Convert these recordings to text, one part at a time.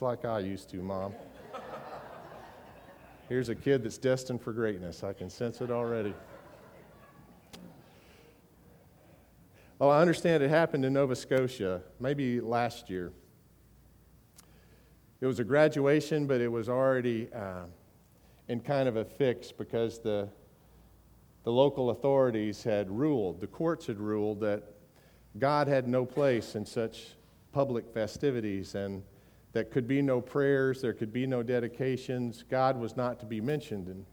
like I used to, Mom. Here's a kid that's destined for greatness. I can sense it already. Oh, I understand it happened in Nova Scotia, maybe last year. It was a graduation, but it was already uh, in kind of a fix because the, the local authorities had ruled, the courts had ruled that God had no place in such public festivities and that could be no prayers, there could be no dedications. God was not to be mentioned. And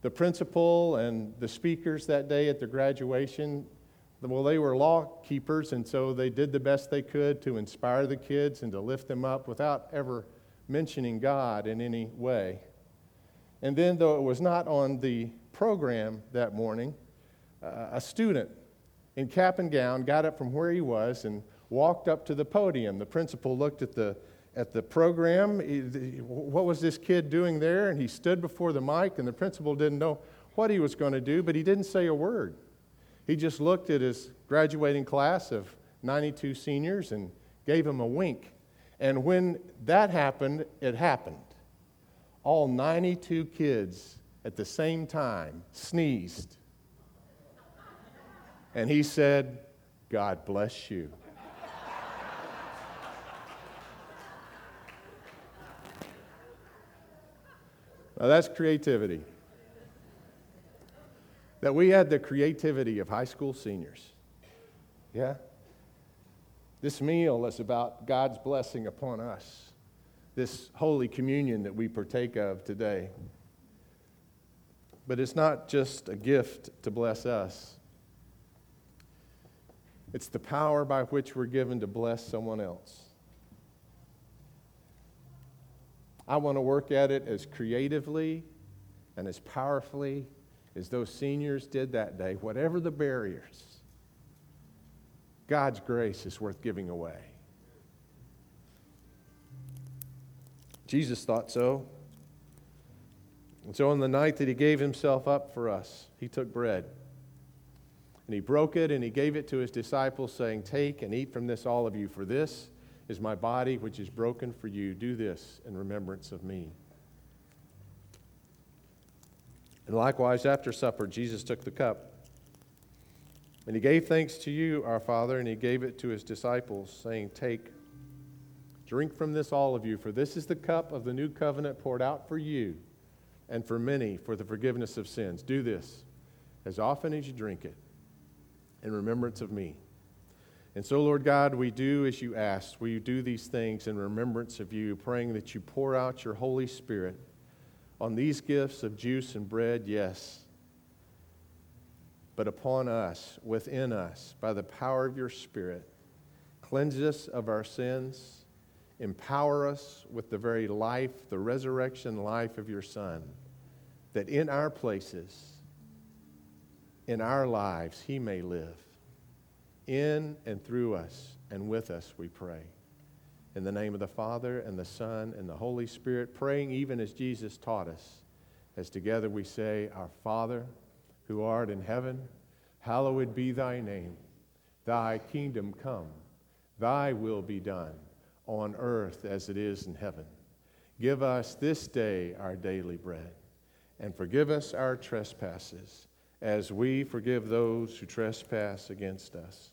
the principal and the speakers that day at the graduation, well, they were law keepers, and so they did the best they could to inspire the kids and to lift them up without ever mentioning God in any way. And then, though it was not on the program that morning, uh, a student in cap and gown got up from where he was and walked up to the podium. The principal looked at the at the program. What was this kid doing there? And he stood before the mic, and the principal didn't know what he was going to do, but he didn't say a word. He just looked at his graduating class of 92 seniors and gave him a wink. And when that happened, it happened. All 92 kids at the same time sneezed. And he said, God bless you. Now, that's creativity. That we had the creativity of high school seniors. Yeah? This meal is about God's blessing upon us. This Holy Communion that we partake of today. But it's not just a gift to bless us, it's the power by which we're given to bless someone else. I want to work at it as creatively and as powerfully as those seniors did that day, whatever the barriers. God's grace is worth giving away. Jesus thought so. And so, on the night that he gave himself up for us, he took bread. And he broke it and he gave it to his disciples, saying, Take and eat from this, all of you, for this is my body which is broken for you. Do this in remembrance of me. And likewise, after supper, Jesus took the cup. And he gave thanks to you, our Father, and he gave it to his disciples, saying, Take, drink from this, all of you, for this is the cup of the new covenant poured out for you and for many for the forgiveness of sins. Do this as often as you drink it in remembrance of me. And so, Lord God, we do as you asked. We do these things in remembrance of you, praying that you pour out your Holy Spirit on these gifts of juice and bread, yes, but upon us, within us, by the power of your Spirit. Cleanse us of our sins, empower us with the very life, the resurrection life of your Son, that in our places, in our lives, he may live in and through us and with us, we pray. In the name of the Father and the Son and the Holy Spirit, praying even as Jesus taught us, as together we say, Our Father, who art in heaven, hallowed be thy name. Thy kingdom come, thy will be done, on earth as it is in heaven. Give us this day our daily bread, and forgive us our trespasses, as we forgive those who trespass against us